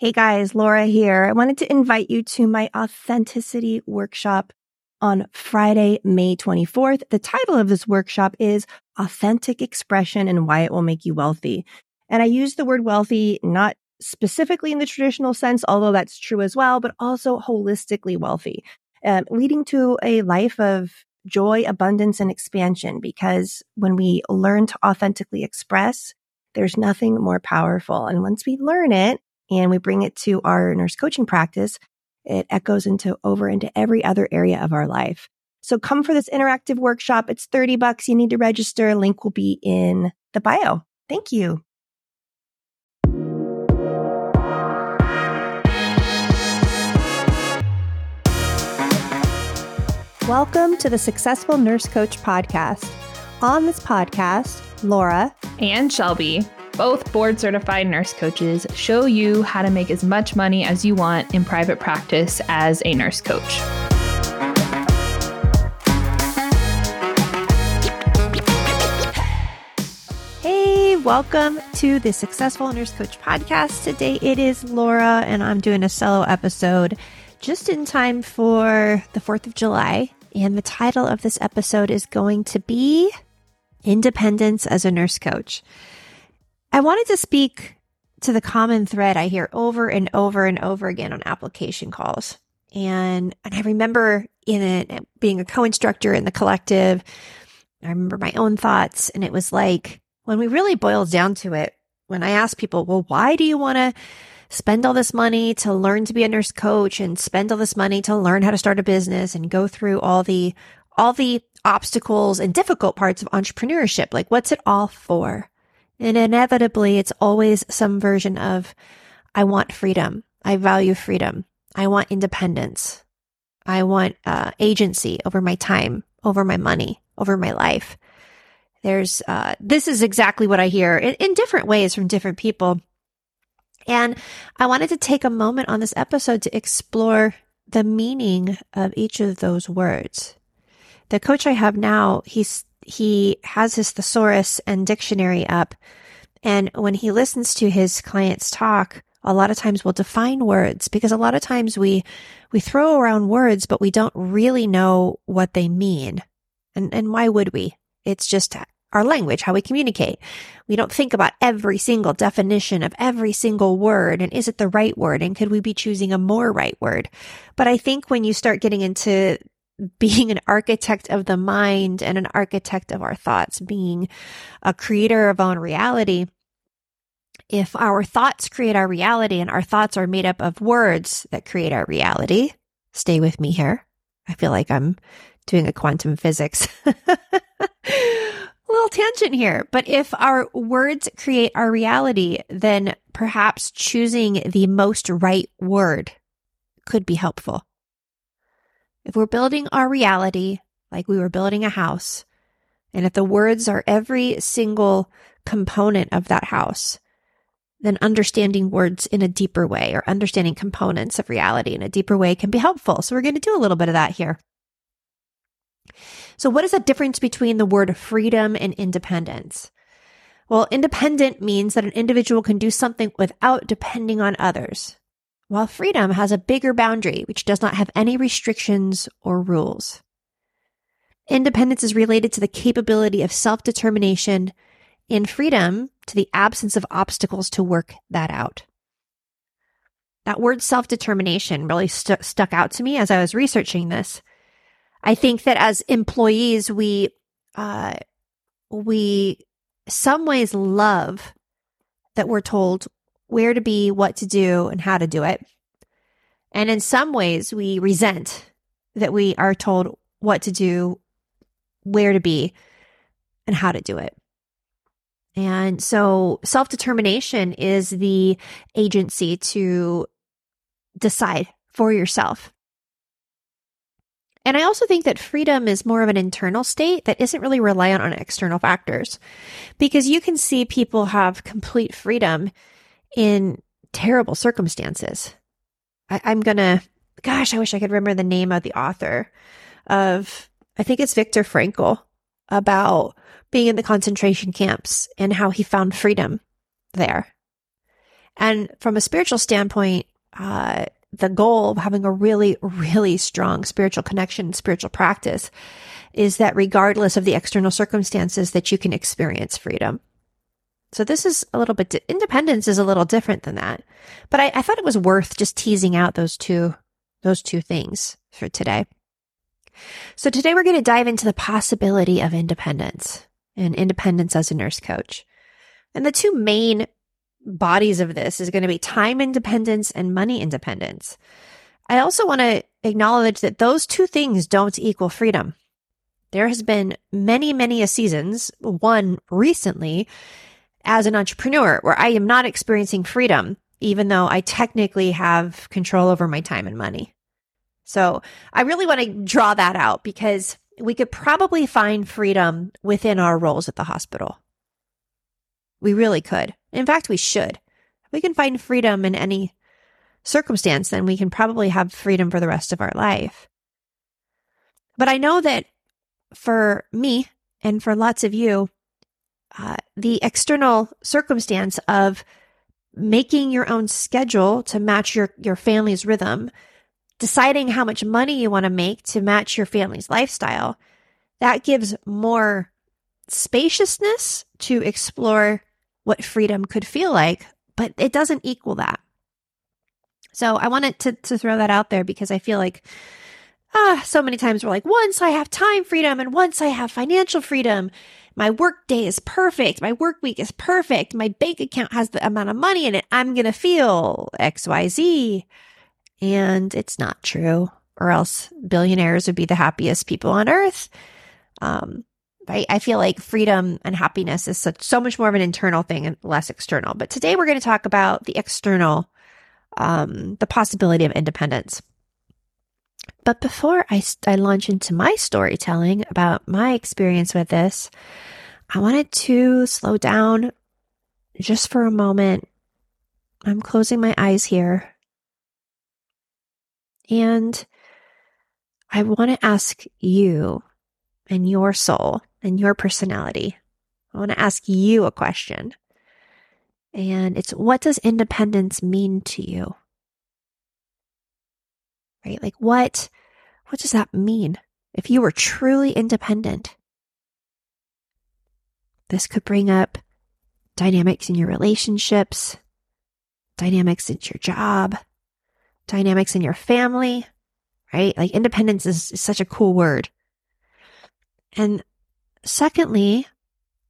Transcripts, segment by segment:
Hey guys, Laura here. I wanted to invite you to my authenticity workshop on Friday, May 24th. The title of this workshop is Authentic Expression and Why It Will Make You Wealthy. And I use the word wealthy not specifically in the traditional sense, although that's true as well, but also holistically wealthy, um, leading to a life of joy, abundance, and expansion. Because when we learn to authentically express, there's nothing more powerful. And once we learn it, and we bring it to our nurse coaching practice, it echoes into over into every other area of our life. So come for this interactive workshop. It's 30 bucks. You need to register. Link will be in the bio. Thank you. Welcome to the Successful Nurse Coach podcast. On this podcast, Laura and Shelby both board certified nurse coaches show you how to make as much money as you want in private practice as a nurse coach. Hey, welcome to the Successful Nurse Coach podcast. Today it is Laura, and I'm doing a solo episode just in time for the 4th of July. And the title of this episode is going to be Independence as a Nurse Coach. I wanted to speak to the common thread I hear over and over and over again on application calls. And, and I remember in it being a co-instructor in the collective, I remember my own thoughts and it was like, when we really boiled down to it, when I asked people, well, why do you want to spend all this money to learn to be a nurse coach and spend all this money to learn how to start a business and go through all the, all the obstacles and difficult parts of entrepreneurship? Like, what's it all for? And inevitably, it's always some version of, I want freedom. I value freedom. I want independence. I want uh, agency over my time, over my money, over my life. There's, uh, this is exactly what I hear in, in different ways from different people. And I wanted to take a moment on this episode to explore the meaning of each of those words. The coach I have now, he's he has his thesaurus and dictionary up. And when he listens to his clients talk, a lot of times we'll define words because a lot of times we, we throw around words, but we don't really know what they mean. And, and why would we? It's just our language, how we communicate. We don't think about every single definition of every single word and is it the right word and could we be choosing a more right word? But I think when you start getting into being an architect of the mind and an architect of our thoughts, being a creator of our own reality. If our thoughts create our reality and our thoughts are made up of words that create our reality, stay with me here. I feel like I'm doing a quantum physics. little tangent here, but if our words create our reality, then perhaps choosing the most right word could be helpful. If we're building our reality like we were building a house, and if the words are every single component of that house, then understanding words in a deeper way or understanding components of reality in a deeper way can be helpful. So we're going to do a little bit of that here. So what is the difference between the word freedom and independence? Well, independent means that an individual can do something without depending on others while freedom has a bigger boundary, which does not have any restrictions or rules. Independence is related to the capability of self determination, and freedom to the absence of obstacles to work that out. That word self determination really st- stuck out to me as I was researching this. I think that as employees, we, uh, we some ways love that we're told where to be, what to do, and how to do it. And in some ways, we resent that we are told what to do, where to be, and how to do it. And so self determination is the agency to decide for yourself. And I also think that freedom is more of an internal state that isn't really reliant on external factors because you can see people have complete freedom in terrible circumstances. I, I'm gonna, gosh, I wish I could remember the name of the author of, I think it's Viktor Frankl about being in the concentration camps and how he found freedom there. And from a spiritual standpoint, uh, the goal of having a really, really strong spiritual connection, spiritual practice is that regardless of the external circumstances that you can experience freedom. So this is a little bit, di- independence is a little different than that. But I, I thought it was worth just teasing out those two, those two things for today. So today we're going to dive into the possibility of independence and independence as a nurse coach. And the two main bodies of this is going to be time independence and money independence. I also want to acknowledge that those two things don't equal freedom. There has been many, many a seasons, one recently, as an entrepreneur where I am not experiencing freedom, even though I technically have control over my time and money. So I really want to draw that out because we could probably find freedom within our roles at the hospital. We really could. In fact, we should. If we can find freedom in any circumstance, then we can probably have freedom for the rest of our life. But I know that for me and for lots of you, uh, the external circumstance of making your own schedule to match your, your family's rhythm, deciding how much money you want to make to match your family's lifestyle, that gives more spaciousness to explore what freedom could feel like, but it doesn't equal that. So I wanted to, to throw that out there because I feel like ah, so many times we're like, once I have time freedom and once I have financial freedom, my work day is perfect. My work week is perfect. My bank account has the amount of money in it. I'm going to feel XYZ. And it's not true, or else billionaires would be the happiest people on earth. Um, right? I feel like freedom and happiness is such, so much more of an internal thing and less external. But today we're going to talk about the external, um, the possibility of independence. But before I, I launch into my storytelling about my experience with this, I wanted to slow down just for a moment. I'm closing my eyes here. And I want to ask you and your soul and your personality. I want to ask you a question. And it's what does independence mean to you? Right? Like what what does that mean? If you were truly independent, this could bring up dynamics in your relationships, dynamics in your job, dynamics in your family, right? Like independence is, is such a cool word. And secondly,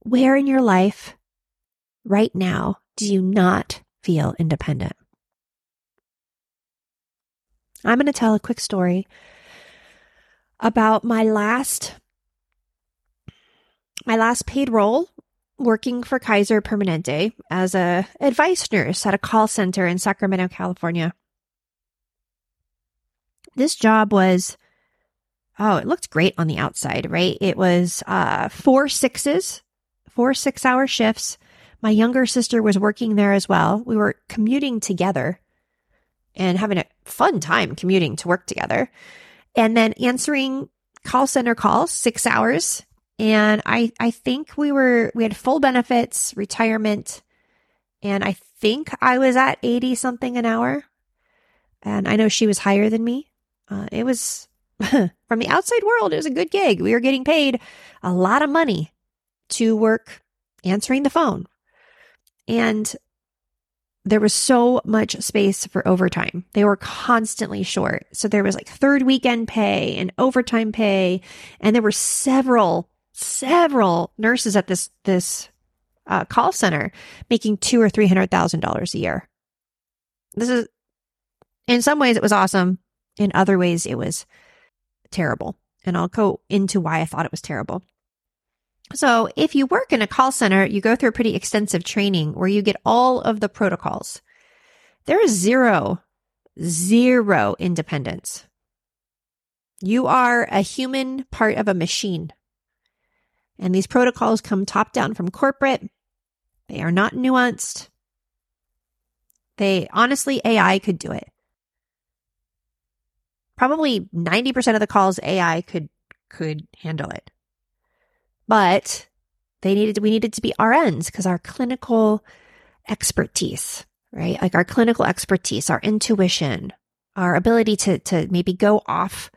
where in your life right now do you not feel independent? I'm going to tell a quick story about my last my last paid role working for Kaiser Permanente as a advice nurse at a call center in Sacramento, California. This job was oh, it looked great on the outside, right? It was uh, four sixes, four six hour shifts. My younger sister was working there as well. We were commuting together and having a fun time commuting to work together and then answering call center calls, six hours. And I, I think we were, we had full benefits, retirement, and I think I was at 80 something an hour. And I know she was higher than me. Uh, it was from the outside world, it was a good gig. We were getting paid a lot of money to work answering the phone. And there was so much space for overtime. They were constantly short. So there was like third weekend pay and overtime pay. And there were several, several nurses at this, this uh, call center making two or three hundred thousand dollars a year. This is, in some ways, it was awesome. In other ways, it was terrible. And I'll go into why I thought it was terrible. So if you work in a call center, you go through a pretty extensive training where you get all of the protocols. There is zero, zero independence. You are a human part of a machine. And these protocols come top down from corporate. They are not nuanced. They honestly, AI could do it. Probably 90% of the calls AI could, could handle it but they needed we needed to be RNs because our clinical expertise, right? Like our clinical expertise, our intuition, our ability to, to maybe go off,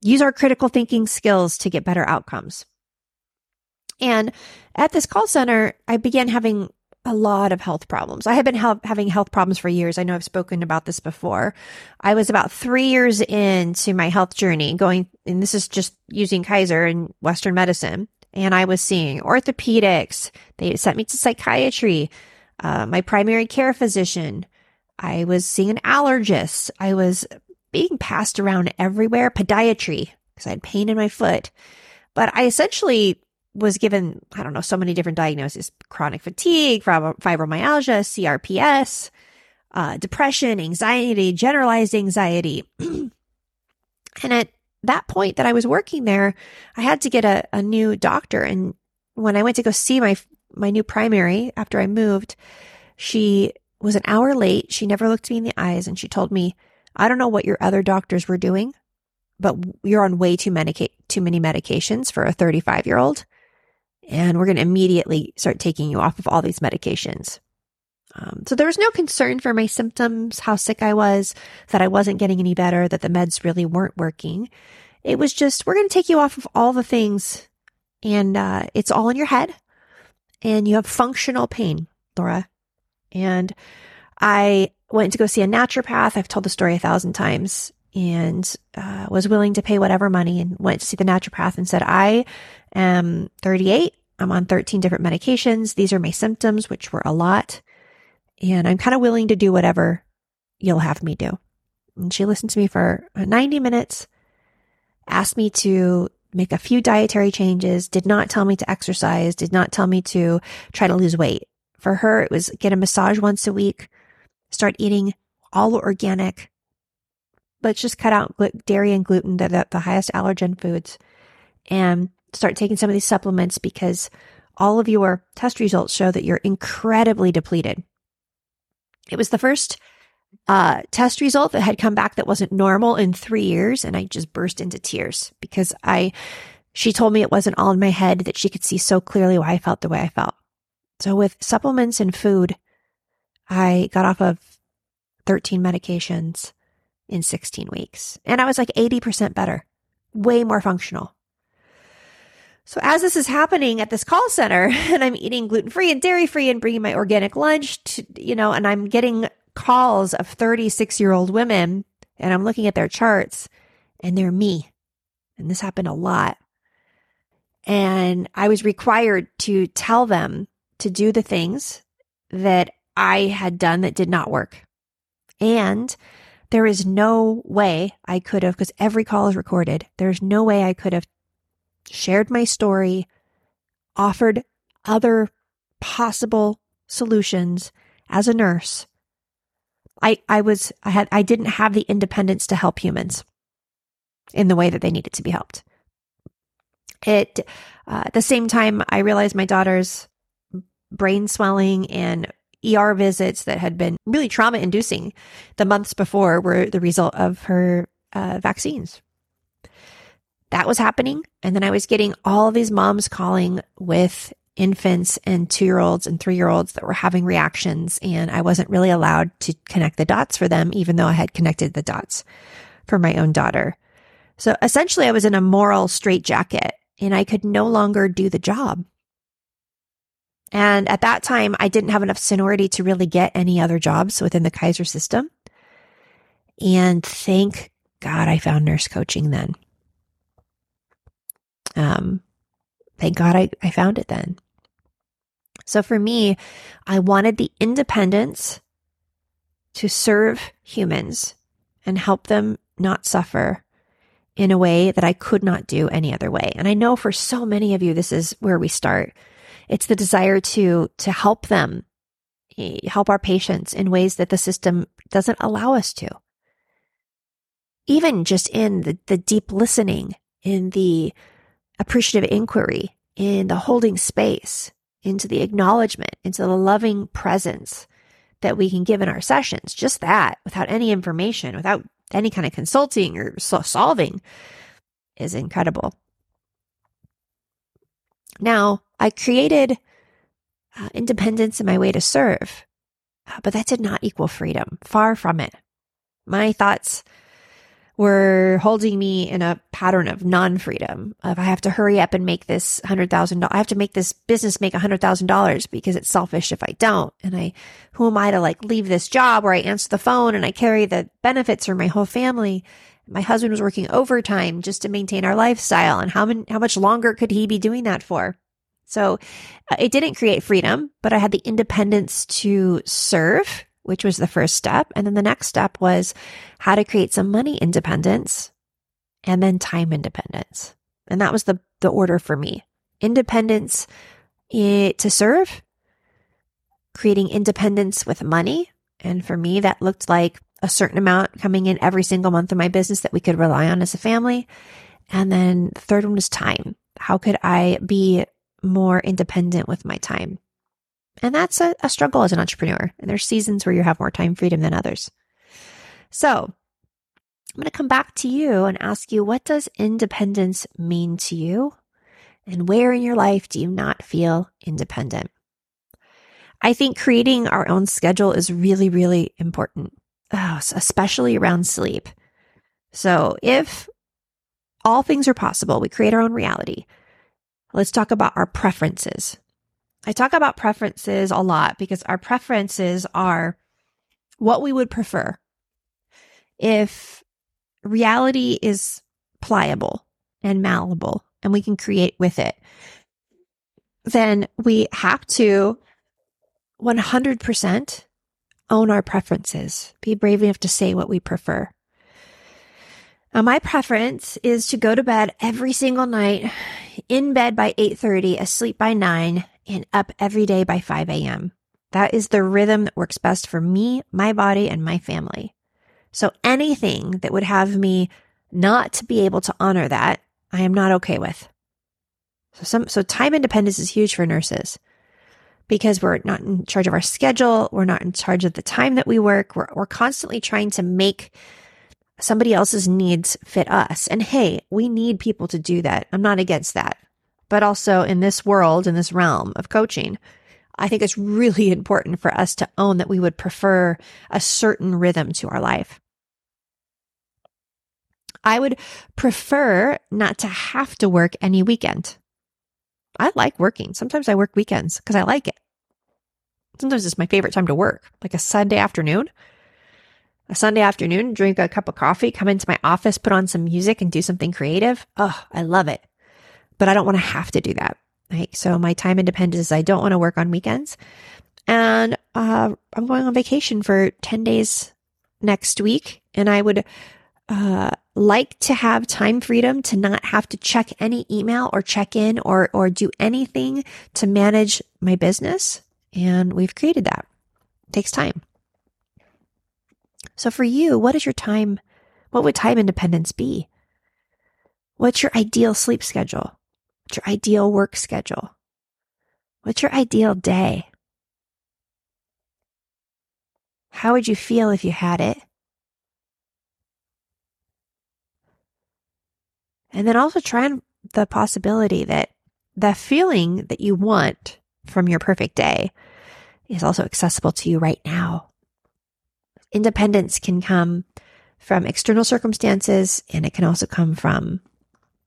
use our critical thinking skills to get better outcomes. And at this call center, I began having a lot of health problems. I have been having health problems for years. I know I've spoken about this before. I was about three years into my health journey going, and this is just using Kaiser and Western medicine. And I was seeing orthopedics. They sent me to psychiatry, uh, my primary care physician. I was seeing an allergist. I was being passed around everywhere, podiatry, because I had pain in my foot. But I essentially was given, I don't know, so many different diagnoses chronic fatigue, fibromyalgia, CRPS, uh, depression, anxiety, generalized anxiety. and at that point that I was working there, I had to get a, a new doctor. And when I went to go see my, my new primary after I moved, she was an hour late. She never looked me in the eyes and she told me, I don't know what your other doctors were doing, but you're on way too many, too many medications for a 35 year old. And we're going to immediately start taking you off of all these medications. Um, so there was no concern for my symptoms, how sick I was, that I wasn't getting any better, that the meds really weren't working. It was just, we're going to take you off of all the things and, uh, it's all in your head and you have functional pain, Laura. And I went to go see a naturopath. I've told the story a thousand times and uh, was willing to pay whatever money and went to see the naturopath and said, I am 38. I'm on 13 different medications. These are my symptoms, which were a lot. And I'm kind of willing to do whatever you'll have me do. And she listened to me for uh, 90 minutes, asked me to make a few dietary changes, did not tell me to exercise, did not tell me to try to lose weight. For her, it was get a massage once a week, start eating all organic. Let's just cut out dairy and gluten, the, the highest allergen foods, and start taking some of these supplements because all of your test results show that you're incredibly depleted. It was the first uh, test result that had come back that wasn't normal in three years. And I just burst into tears because I, she told me it wasn't all in my head, that she could see so clearly why I felt the way I felt. So with supplements and food, I got off of 13 medications in 16 weeks and I was like 80% better, way more functional. So as this is happening at this call center and I'm eating gluten free and dairy free and bringing my organic lunch to, you know, and I'm getting calls of 36 year old women and I'm looking at their charts and they're me. And this happened a lot. And I was required to tell them to do the things that I had done that did not work. And there is no way I could have, because every call is recorded. There's no way I could have shared my story, offered other possible solutions as a nurse. I, I was, I had, I didn't have the independence to help humans in the way that they needed to be helped. It, uh, at the same time, I realized my daughter's brain swelling and ER visits that had been really trauma inducing the months before were the result of her uh, vaccines that was happening. And then I was getting all these moms calling with infants and two year olds and three year olds that were having reactions. And I wasn't really allowed to connect the dots for them, even though I had connected the dots for my own daughter. So essentially, I was in a moral straitjacket and I could no longer do the job. And at that time, I didn't have enough seniority to really get any other jobs within the Kaiser system. And thank God I found nurse coaching then. Um, thank God I, I found it then. So for me, I wanted the independence to serve humans and help them not suffer in a way that I could not do any other way. And I know for so many of you, this is where we start. It's the desire to, to help them, help our patients in ways that the system doesn't allow us to. Even just in the, the deep listening, in the appreciative inquiry, in the holding space, into the acknowledgement, into the loving presence that we can give in our sessions. Just that without any information, without any kind of consulting or solving is incredible. Now, I created uh, independence in my way to serve. Uh, but that did not equal freedom. Far from it. My thoughts were holding me in a pattern of non-freedom of I have to hurry up and make this hundred thousand dollars. I have to make this business make a hundred thousand dollars because it's selfish if I don't. And I, who am I to like leave this job where I answer the phone and I carry the benefits for my whole family? My husband was working overtime just to maintain our lifestyle. And how many, how much longer could he be doing that for? So uh, it didn't create freedom, but I had the independence to serve which was the first step. And then the next step was how to create some money independence and then time independence. And that was the, the order for me. Independence eh, to serve, creating independence with money. And for me, that looked like a certain amount coming in every single month of my business that we could rely on as a family. And then the third one was time. How could I be more independent with my time? And that's a, a struggle as an entrepreneur. And there's seasons where you have more time freedom than others. So I'm going to come back to you and ask you, what does independence mean to you? And where in your life do you not feel independent? I think creating our own schedule is really, really important, oh, especially around sleep. So if all things are possible, we create our own reality. Let's talk about our preferences. I talk about preferences a lot because our preferences are what we would prefer. If reality is pliable and malleable and we can create with it, then we have to 100% own our preferences, be brave enough to say what we prefer. Now, my preference is to go to bed every single night, in bed by 8:30, asleep by 9, and up every day by 5 a.m. That is the rhythm that works best for me, my body, and my family. So anything that would have me not to be able to honor that, I am not okay with. So some, so time independence is huge for nurses because we're not in charge of our schedule. We're not in charge of the time that we work. We're, we're constantly trying to make somebody else's needs fit us. And hey, we need people to do that. I'm not against that but also in this world, in this realm of coaching, I think it's really important for us to own that we would prefer a certain rhythm to our life. I would prefer not to have to work any weekend. I like working. Sometimes I work weekends because I like it. Sometimes it's my favorite time to work, like a Sunday afternoon. A Sunday afternoon, drink a cup of coffee, come into my office, put on some music and do something creative. Oh, I love it but I don't want to have to do that. Right. So my time independence is I don't want to work on weekends. And uh, I'm going on vacation for 10 days next week. And I would uh, like to have time freedom to not have to check any email or check in or, or do anything to manage my business. And we've created that. It takes time. So for you, what is your time? What would time independence be? What's your ideal sleep schedule? What's your ideal work schedule? What's your ideal day? How would you feel if you had it? And then also try the possibility that the feeling that you want from your perfect day is also accessible to you right now. Independence can come from external circumstances and it can also come from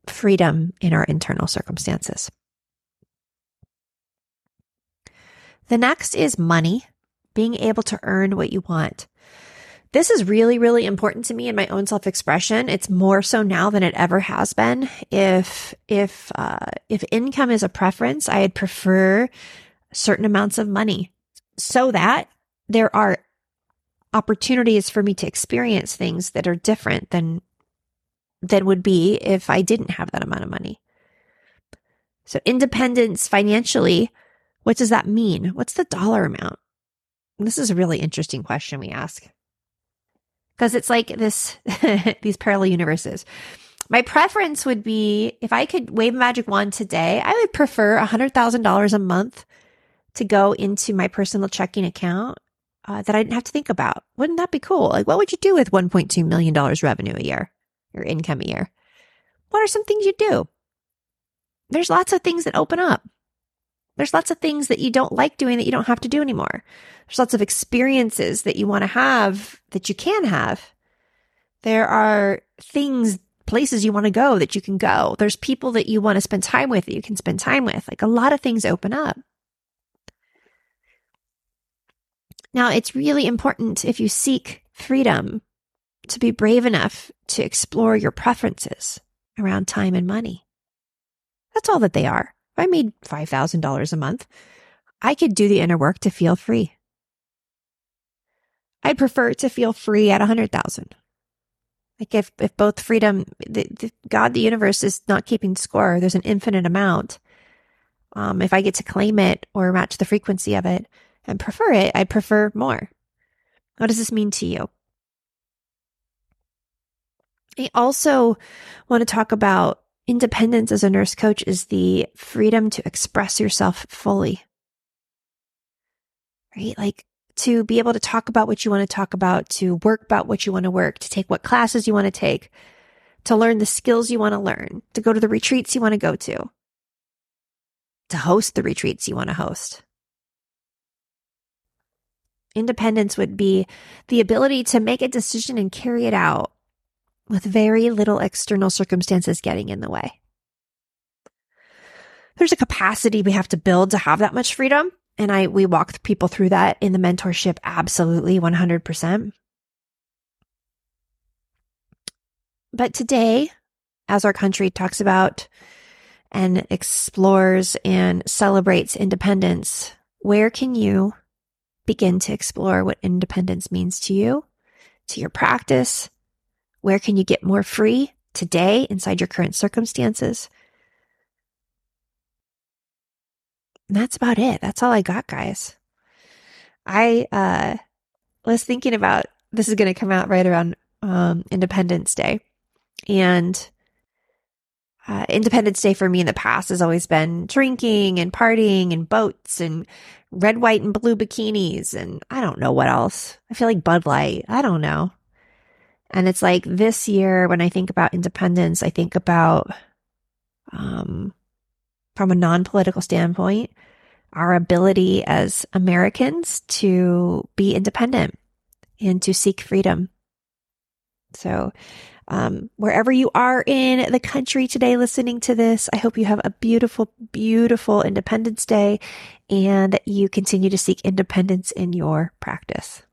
freedom in our internal circumstances. The next is money, being able to earn what you want. This is really, really important to me in my own self expression. It's more so now than it ever has been. If, if, uh, if income is a preference, I'd prefer certain amounts of money so that there are opportunities for me to experience things that are different than than would be if I didn't have that amount of money. So independence financially, what does that mean? What's the dollar amount? this is a really interesting question we ask. Because it's like this, these parallel universes. My preference would be if I could wave a magic wand today, I would prefer a $100,000 a month to go into my personal checking account uh, that I didn't have to think about. Wouldn't that be cool? Like, what would you do with $1.2 million revenue a year? Your income year. What are some things you do? There's lots of things that open up. There's lots of things that you don't like doing that you don't have to do anymore. There's lots of experiences that you want to have that you can have. There are things, places you want to go that you can go. There's people that you want to spend time with that you can spend time with. Like a lot of things open up. Now, it's really important if you seek freedom to be brave enough to explore your preferences around time and money. That's all that they are. If I made $5,000 a month, I could do the inner work to feel free. I'd prefer to feel free at 100,000. Like if, if both freedom, the, the, God, the universe is not keeping score. There's an infinite amount. Um, if I get to claim it or match the frequency of it and prefer it, I prefer more. What does this mean to you? I also want to talk about independence as a nurse coach is the freedom to express yourself fully. Right? Like to be able to talk about what you want to talk about, to work about what you want to work, to take what classes you want to take, to learn the skills you want to learn, to go to the retreats you want to go to, to host the retreats you want to host. Independence would be the ability to make a decision and carry it out with very little external circumstances getting in the way. There's a capacity we have to build to have that much freedom. And I, we walk people through that in the mentorship. Absolutely. 100%. But today, as our country talks about and explores and celebrates independence, where can you begin to explore what independence means to you, to your practice? Where can you get more free today inside your current circumstances? And that's about it. That's all I got, guys. I uh, was thinking about this is going to come out right around um, Independence Day. And uh, Independence Day for me in the past has always been drinking and partying and boats and red, white, and blue bikinis. And I don't know what else. I feel like Bud Light. I don't know. And it's like this year, when I think about independence, I think about, um, from a non political standpoint, our ability as Americans to be independent and to seek freedom. So, um, wherever you are in the country today listening to this, I hope you have a beautiful, beautiful Independence Day and you continue to seek independence in your practice.